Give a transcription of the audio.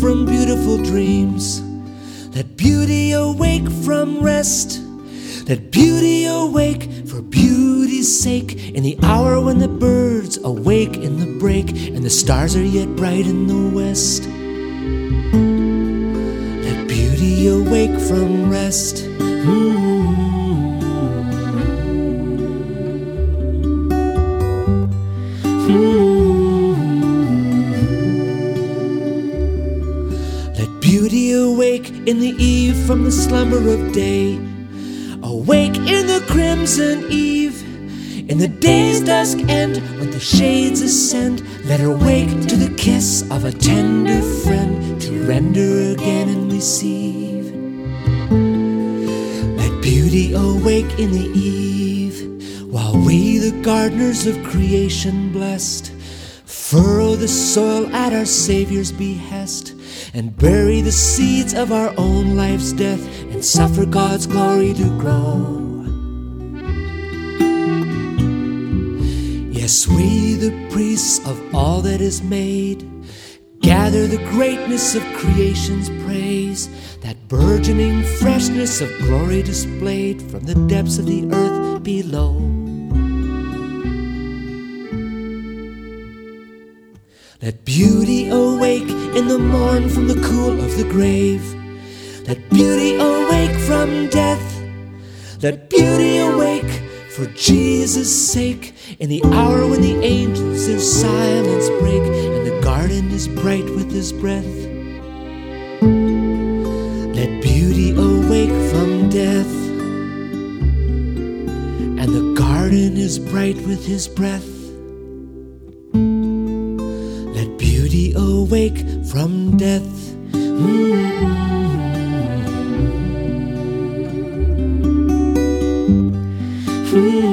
from beautiful dreams. Let beauty awake from rest. Let beauty awake for beauty's sake. In the hour when the birds awake in the brake and the stars are yet bright in the west. Let beauty awake from rest. Let in the eve from the slumber of day. Awake in the crimson eve. In the day's dusk end, when the shades ascend, let her wake to the kiss of a tender friend to render again and receive. Let beauty awake in the eve, while we, the gardeners of creation blessed, furrow the soil at our Savior's behest, and bury the seeds of our own life's death, and suffer God's glory to grow. Yes, we, the priests of all that is made, gather the greatness of creation's praise, that burgeoning freshness of glory displayed from the depths of the earth below. Let beauty awake in the morn from the cool of the grave. Let beauty awake from death. Let beauty awake for Jesus' sake in the hour when the angels their silence break and the garden is bright with his breath. Let beauty awake from death and the garden is bright with his breath. Let beauty awake from death. Mm-hmm. Mm-hmm.